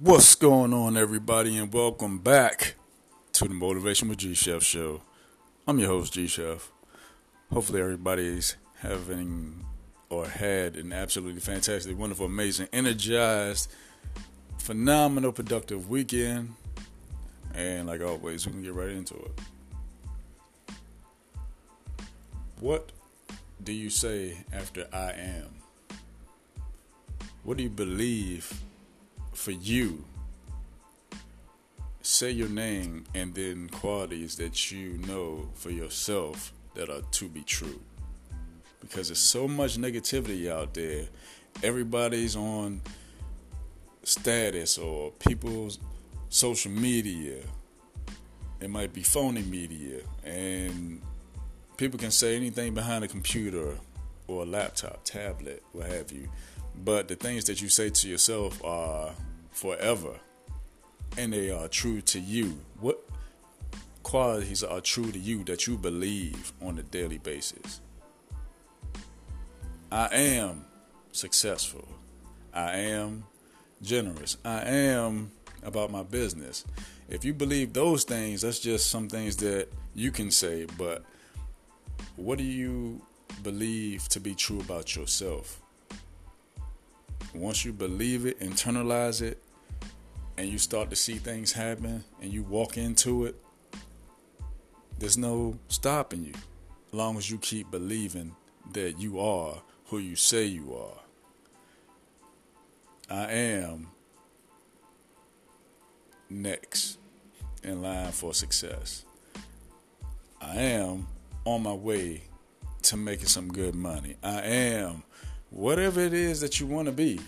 What's going on, everybody, and welcome back to the Motivation with G Chef show. I'm your host, G Chef. Hopefully, everybody's having or had an absolutely fantastic, wonderful, amazing, energized, phenomenal, productive weekend. And like always, we can get right into it. What do you say after I am? What do you believe for you? Say your name and then qualities that you know for yourself that are to be true. Because there's so much negativity out there. Everybody's on status or people's social media. It might be phony media. And people can say anything behind a computer or a laptop, tablet, what have you. But the things that you say to yourself are forever and they are true to you. What qualities are true to you that you believe on a daily basis? I am successful. I am generous. I am about my business. If you believe those things, that's just some things that you can say, but what do you believe to be true about yourself? Once you believe it, internalize it, and you start to see things happen and you walk into it, there's no stopping you as long as you keep believing that you are who you say you are. I am next in line for success. I am on my way to making some good money. I am whatever it is that you want to be.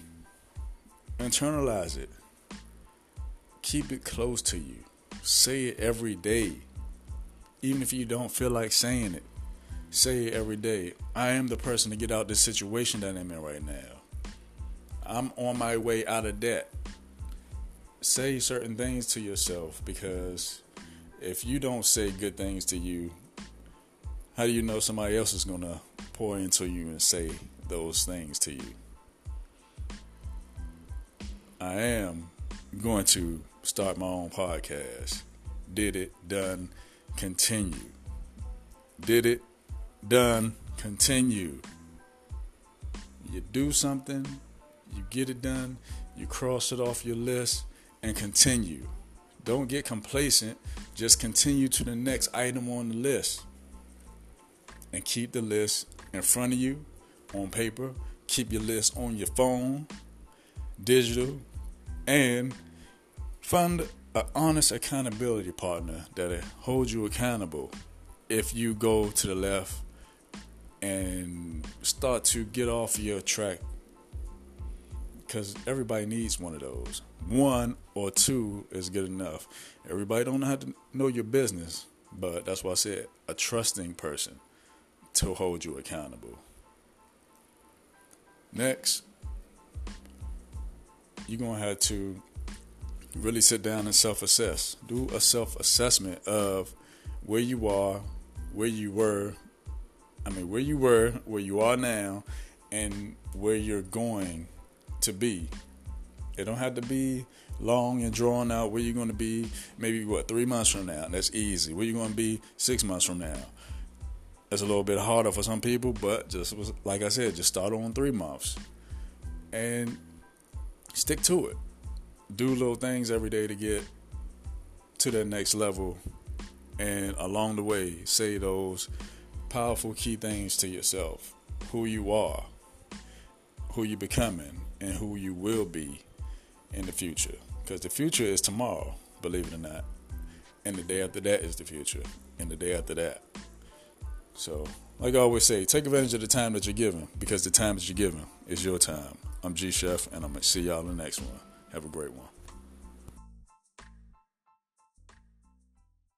Internalize it. Keep it close to you. Say it every day. Even if you don't feel like saying it, say it every day. I am the person to get out this situation that I'm in right now. I'm on my way out of debt. Say certain things to yourself because if you don't say good things to you, how do you know somebody else is going to pour into you and say those things to you? I am going to start my own podcast. Did it, done, continue. Did it, done, continue. You do something, you get it done, you cross it off your list, and continue. Don't get complacent, just continue to the next item on the list and keep the list in front of you on paper. Keep your list on your phone, digital, and find an honest accountability partner that holds you accountable if you go to the left and start to get off your track. Because everybody needs one of those. One or two is good enough. Everybody don't have to know your business but that's why i said a trusting person to hold you accountable. Next, you're going to have to really sit down and self assess. Do a self assessment of where you are, where you were, I mean, where you were, where you are now, and where you're going to be. It don't have to be long and drawn out where you're going to be maybe what three months from now that's easy where you're going to be six months from now it's a little bit harder for some people, but just like I said, just start on three months. And stick to it. Do little things every day to get to that next level, and along the way, say those powerful key things to yourself: who you are, who you're becoming, and who you will be in the future. Because the future is tomorrow, believe it or not, and the day after that is the future, and the day after that so, like I always say, take advantage of the time that you're given because the time that you're given is your time. I'm G Chef, and I'm going to see y'all in the next one. Have a great one.